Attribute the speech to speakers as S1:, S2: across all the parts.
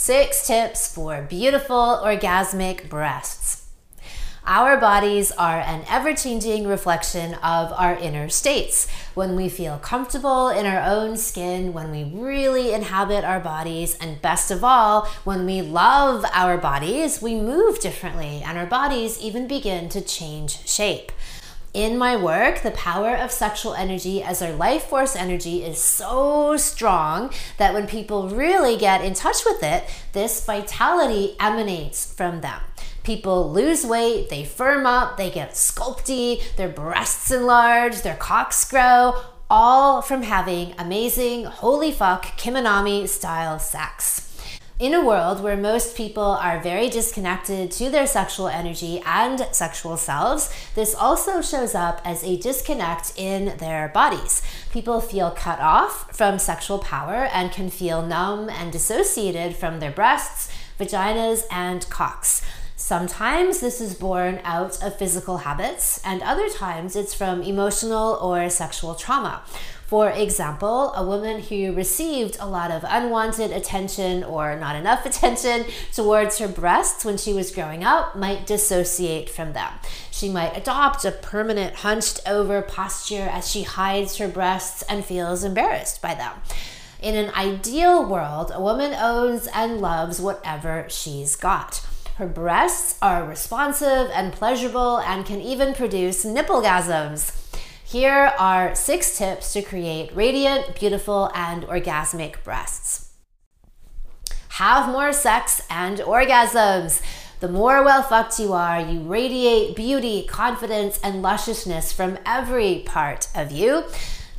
S1: Six tips for beautiful orgasmic breasts. Our bodies are an ever changing reflection of our inner states. When we feel comfortable in our own skin, when we really inhabit our bodies, and best of all, when we love our bodies, we move differently and our bodies even begin to change shape. In my work, the power of sexual energy as our life force energy is so strong that when people really get in touch with it, this vitality emanates from them. People lose weight, they firm up, they get sculpty, their breasts enlarge, their cocks grow, all from having amazing, holy fuck, Kim Anami style sex. In a world where most people are very disconnected to their sexual energy and sexual selves, this also shows up as a disconnect in their bodies. People feel cut off from sexual power and can feel numb and dissociated from their breasts, vaginas, and cocks. Sometimes this is born out of physical habits, and other times it's from emotional or sexual trauma. For example, a woman who received a lot of unwanted attention or not enough attention towards her breasts when she was growing up might dissociate from them. She might adopt a permanent hunched over posture as she hides her breasts and feels embarrassed by them. In an ideal world, a woman owns and loves whatever she's got. Her breasts are responsive and pleasurable and can even produce nipplegasms. Here are six tips to create radiant, beautiful, and orgasmic breasts. Have more sex and orgasms. The more well fucked you are, you radiate beauty, confidence, and lusciousness from every part of you.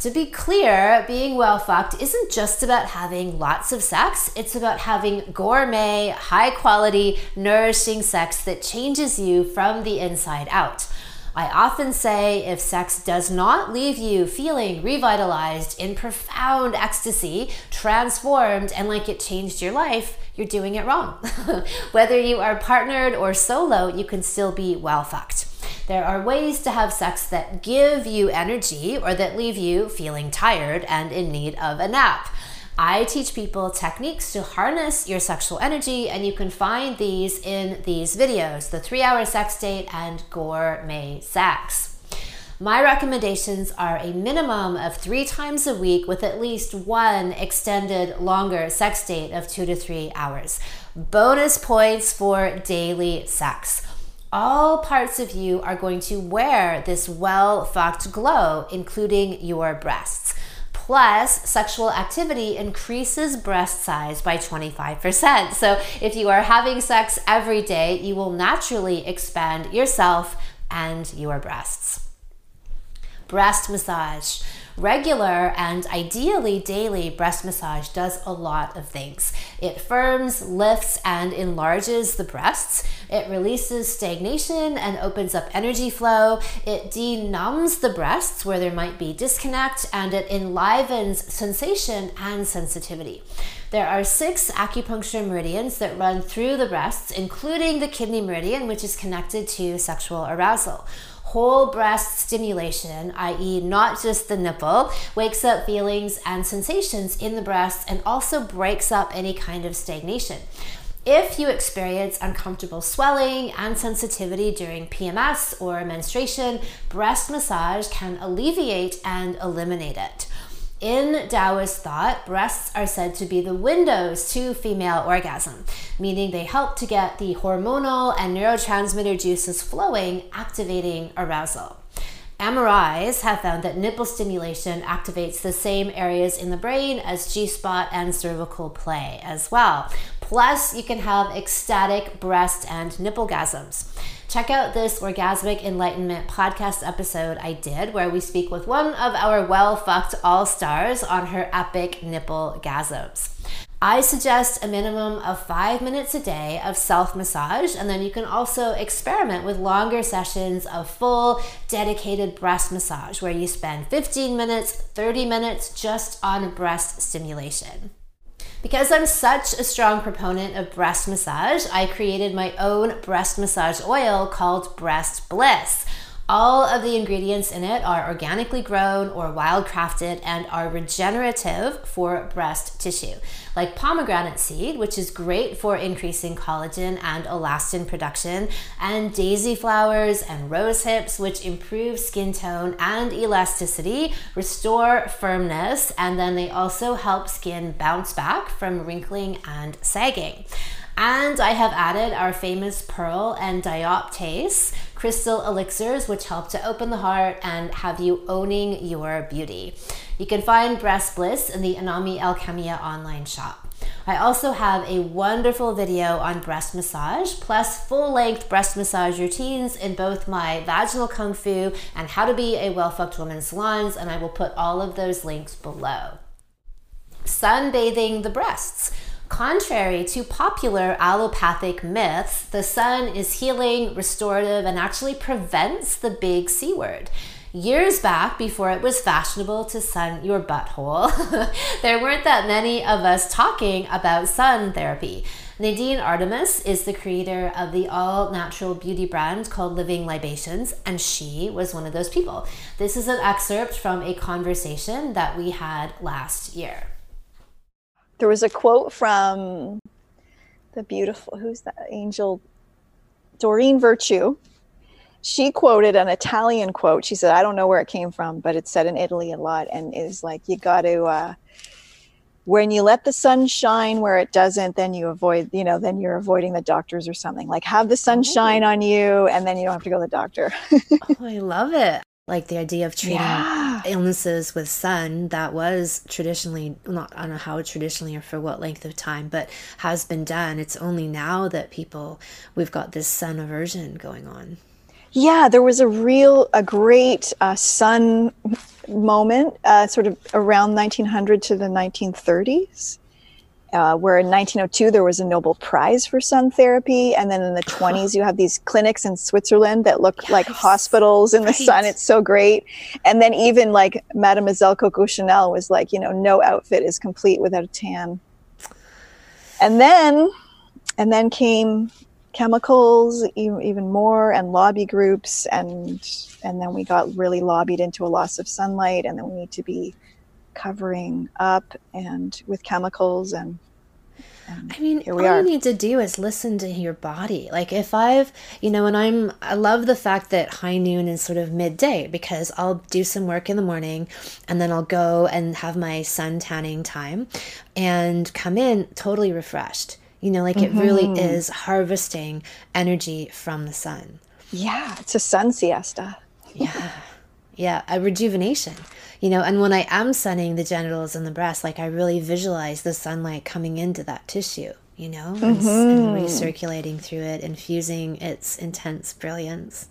S1: To be clear, being well fucked isn't just about having lots of sex, it's about having gourmet, high quality, nourishing sex that changes you from the inside out. I often say if sex does not leave you feeling revitalized in profound ecstasy, transformed, and like it changed your life, you're doing it wrong. Whether you are partnered or solo, you can still be well fucked. There are ways to have sex that give you energy or that leave you feeling tired and in need of a nap. I teach people techniques to harness your sexual energy, and you can find these in these videos the three hour sex date and gourmet sex. My recommendations are a minimum of three times a week with at least one extended longer sex date of two to three hours. Bonus points for daily sex all parts of you are going to wear this well fucked glow, including your breasts. Plus, sexual activity increases breast size by 25%. So, if you are having sex every day, you will naturally expand yourself and your breasts. Breast massage. Regular and ideally daily breast massage does a lot of things. It firms, lifts, and enlarges the breasts. It releases stagnation and opens up energy flow. It denumbs the breasts where there might be disconnect, and it enlivens sensation and sensitivity. There are six acupuncture meridians that run through the breasts, including the kidney meridian, which is connected to sexual arousal whole breast stimulation, i.e., not just the nipple, wakes up feelings and sensations in the breast and also breaks up any kind of stagnation. If you experience uncomfortable swelling and sensitivity during PMS or menstruation, breast massage can alleviate and eliminate it. In Taoist thought, breasts are said to be the windows to female orgasm, meaning they help to get the hormonal and neurotransmitter juices flowing, activating arousal. MRIs have found that nipple stimulation activates the same areas in the brain as G spot and cervical play as well. Plus, you can have ecstatic breast and nipple nipplegasms. Check out this Orgasmic Enlightenment podcast episode I did where we speak with one of our well fucked all stars on her epic nipple gasms. I suggest a minimum of five minutes a day of self massage, and then you can also experiment with longer sessions of full, dedicated breast massage where you spend 15 minutes, 30 minutes just on breast stimulation. Because I'm such a strong proponent of breast massage, I created my own breast massage oil called Breast Bliss. All of the ingredients in it are organically grown or wildcrafted and are regenerative for breast tissue, like pomegranate seed, which is great for increasing collagen and elastin production, and daisy flowers and rose hips, which improve skin tone and elasticity, restore firmness, and then they also help skin bounce back from wrinkling and sagging. And I have added our famous pearl and dioptase crystal elixirs, which help to open the heart and have you owning your beauty. You can find Breast Bliss in the Anami Alchemia online shop. I also have a wonderful video on breast massage, plus full length breast massage routines in both my vaginal kung fu and how to be a well fucked woman salons, and I will put all of those links below. Sunbathing the breasts. Contrary to popular allopathic myths, the sun is healing, restorative, and actually prevents the big C word. Years back, before it was fashionable to sun your butthole, there weren't that many of us talking about sun therapy. Nadine Artemis is the creator of the all natural beauty brand called Living Libations, and she was one of those people. This is an excerpt from a conversation that we had last year
S2: there was a quote from the beautiful who's that? Angel doreen virtue. She quoted an italian quote. She said i don't know where it came from but it's said in italy a lot and is like you got to uh, when you let the sun shine where it doesn't then you avoid you know then you're avoiding the doctors or something. Like have the sun shine on you and then you don't have to go to the doctor.
S1: Oh, i love it. Like the idea of treating yeah. Illnesses with sun that was traditionally not I don't know how traditionally or for what length of time, but has been done. It's only now that people we've got this sun aversion going on.
S2: Yeah, there was a real a great uh, sun moment, uh, sort of around 1900 to the 1930s uh, where in 1902 there was a Nobel Prize for sun therapy, and then in the 20s you have these clinics in Switzerland that look yes. like hospitals in the right. sun. It's so great. And then even like Mademoiselle Coco Chanel was like, you know, no outfit is complete without a tan. And then, and then came chemicals, even, even more, and lobby groups, and and then we got really lobbied into a loss of sunlight, and then we need to be covering up and with chemicals and
S1: I mean, all are. you need to do is listen to your body. Like if I've, you know, and I'm, I love the fact that high noon is sort of midday because I'll do some work in the morning and then I'll go and have my sun tanning time and come in totally refreshed. You know, like mm-hmm. it really mm-hmm. is harvesting energy from the sun.
S2: Yeah, it's a sun siesta.
S1: yeah. Yeah, a rejuvenation. You know and when i am sunning the genitals and the breast like i really visualize the sunlight coming into that tissue you know mm-hmm. and, and recirculating through it infusing its intense brilliance.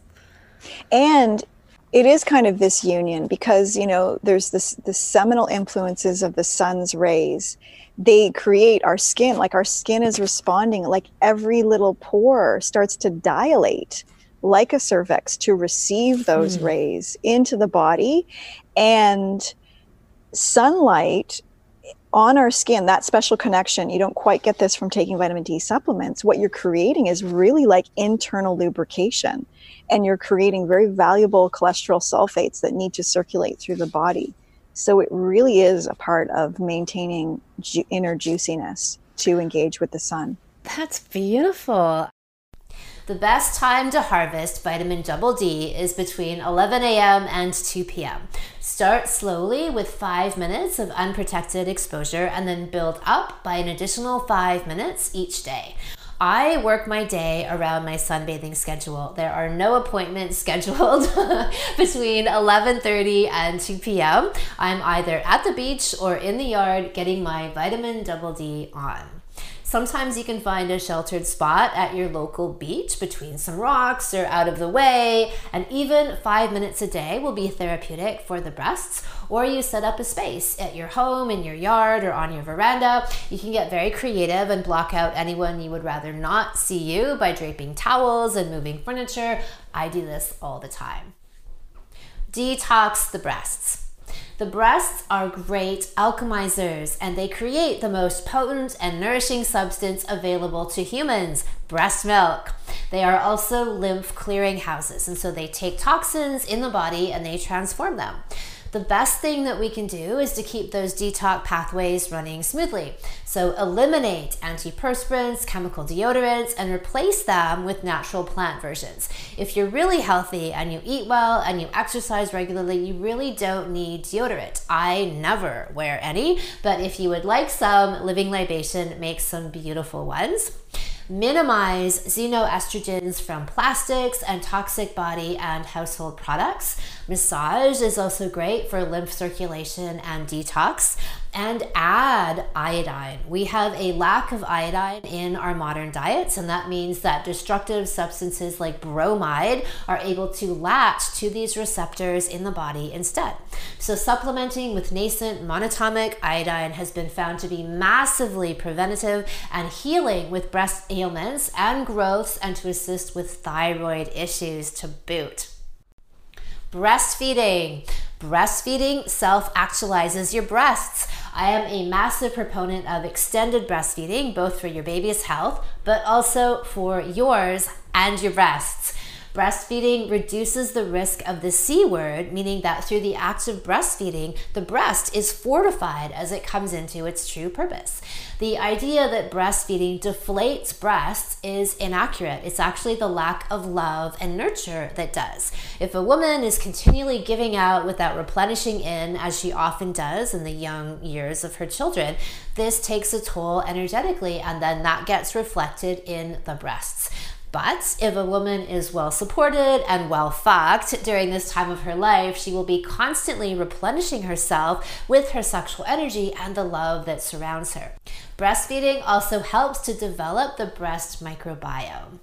S2: And it is kind of this union because you know there's this the seminal influences of the sun's rays. They create our skin like our skin is responding like every little pore starts to dilate like a cervix to receive those mm. rays into the body and sunlight on our skin, that special connection, you don't quite get this from taking vitamin D supplements. What you're creating is really like internal lubrication, and you're creating very valuable cholesterol sulfates that need to circulate through the body. So it really is a part of maintaining ju- inner juiciness to engage with the sun.
S1: That's beautiful. The best time to harvest vitamin double D is between 11 a.m. and 2 p.m. Start slowly with five minutes of unprotected exposure and then build up by an additional five minutes each day. I work my day around my sunbathing schedule. There are no appointments scheduled between 11:30 and 2 p.m. I'm either at the beach or in the yard getting my vitamin double D on. Sometimes you can find a sheltered spot at your local beach between some rocks or out of the way, and even five minutes a day will be therapeutic for the breasts. Or you set up a space at your home, in your yard, or on your veranda. You can get very creative and block out anyone you would rather not see you by draping towels and moving furniture. I do this all the time. Detox the breasts. The breasts are great alchemizers and they create the most potent and nourishing substance available to humans breast milk. They are also lymph clearing houses, and so they take toxins in the body and they transform them the best thing that we can do is to keep those detox pathways running smoothly. So eliminate antiperspirants, chemical deodorants, and replace them with natural plant versions. If you're really healthy and you eat well and you exercise regularly, you really don't need deodorant. I never wear any, but if you would like some, Living Libation makes some beautiful ones minimize xenoestrogens from plastics and toxic body and household products. Massage is also great for lymph circulation and detox and add iodine. We have a lack of iodine in our modern diets, and that means that destructive substances like bromide are able to latch to these receptors in the body instead. So, supplementing with nascent monatomic iodine has been found to be massively preventative and healing with breast ailments and growths, and to assist with thyroid issues to boot. Breastfeeding. Breastfeeding self actualizes your breasts. I am a massive proponent of extended breastfeeding, both for your baby's health, but also for yours and your breasts. Breastfeeding reduces the risk of the C word, meaning that through the act of breastfeeding, the breast is fortified as it comes into its true purpose. The idea that breastfeeding deflates breasts is inaccurate. It's actually the lack of love and nurture that does. If a woman is continually giving out without replenishing in, as she often does in the young years of her children, this takes a toll energetically, and then that gets reflected in the breasts. But if a woman is well supported and well fucked during this time of her life, she will be constantly replenishing herself with her sexual energy and the love that surrounds her. Breastfeeding also helps to develop the breast microbiome.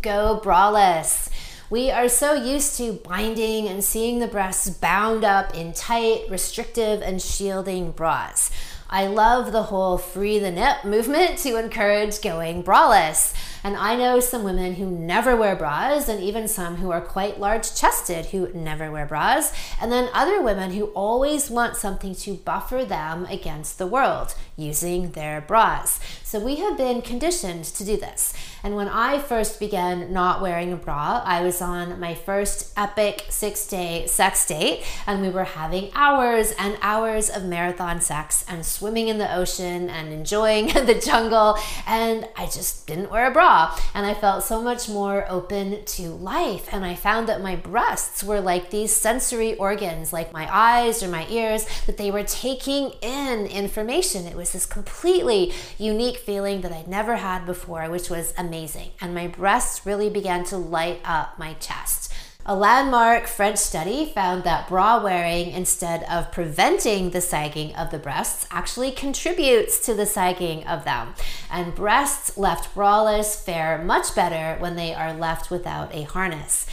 S1: Go braless. We are so used to binding and seeing the breasts bound up in tight, restrictive, and shielding bras. I love the whole free the nip movement to encourage going braless. And I know some women who never wear bras, and even some who are quite large chested who never wear bras, and then other women who always want something to buffer them against the world using their bras. So we have been conditioned to do this. And when I first began not wearing a bra, I was on my first epic six day sex date, and we were having hours and hours of marathon sex and swimming in the ocean and enjoying the jungle. And I just didn't wear a bra. And I felt so much more open to life. And I found that my breasts were like these sensory organs, like my eyes or my ears, that they were taking in information. It was this completely unique feeling that I'd never had before, which was amazing, and my breasts really began to light up my chest. A landmark French study found that bra wearing, instead of preventing the sagging of the breasts, actually contributes to the sagging of them. And breasts left braless fare much better when they are left without a harness.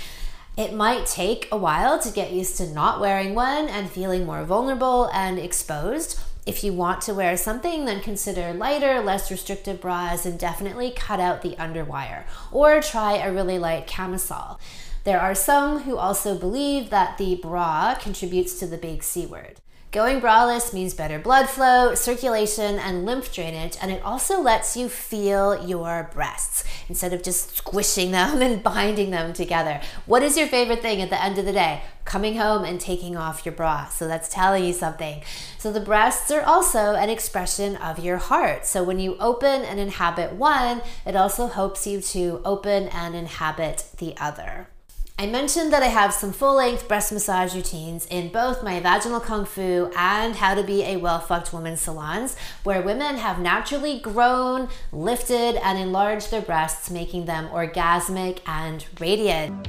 S1: It might take a while to get used to not wearing one and feeling more vulnerable and exposed if you want to wear something, then consider lighter, less restrictive bras and definitely cut out the underwire or try a really light camisole. There are some who also believe that the bra contributes to the big C word. Going braless means better blood flow, circulation, and lymph drainage, and it also lets you feel your breasts instead of just squishing them and binding them together. What is your favorite thing at the end of the day? Coming home and taking off your bra. So that's telling you something. So the breasts are also an expression of your heart. So when you open and inhabit one, it also helps you to open and inhabit the other. I mentioned that I have some full length breast massage routines in both my vaginal kung fu and how to be a well fucked woman salons, where women have naturally grown, lifted, and enlarged their breasts, making them orgasmic and radiant.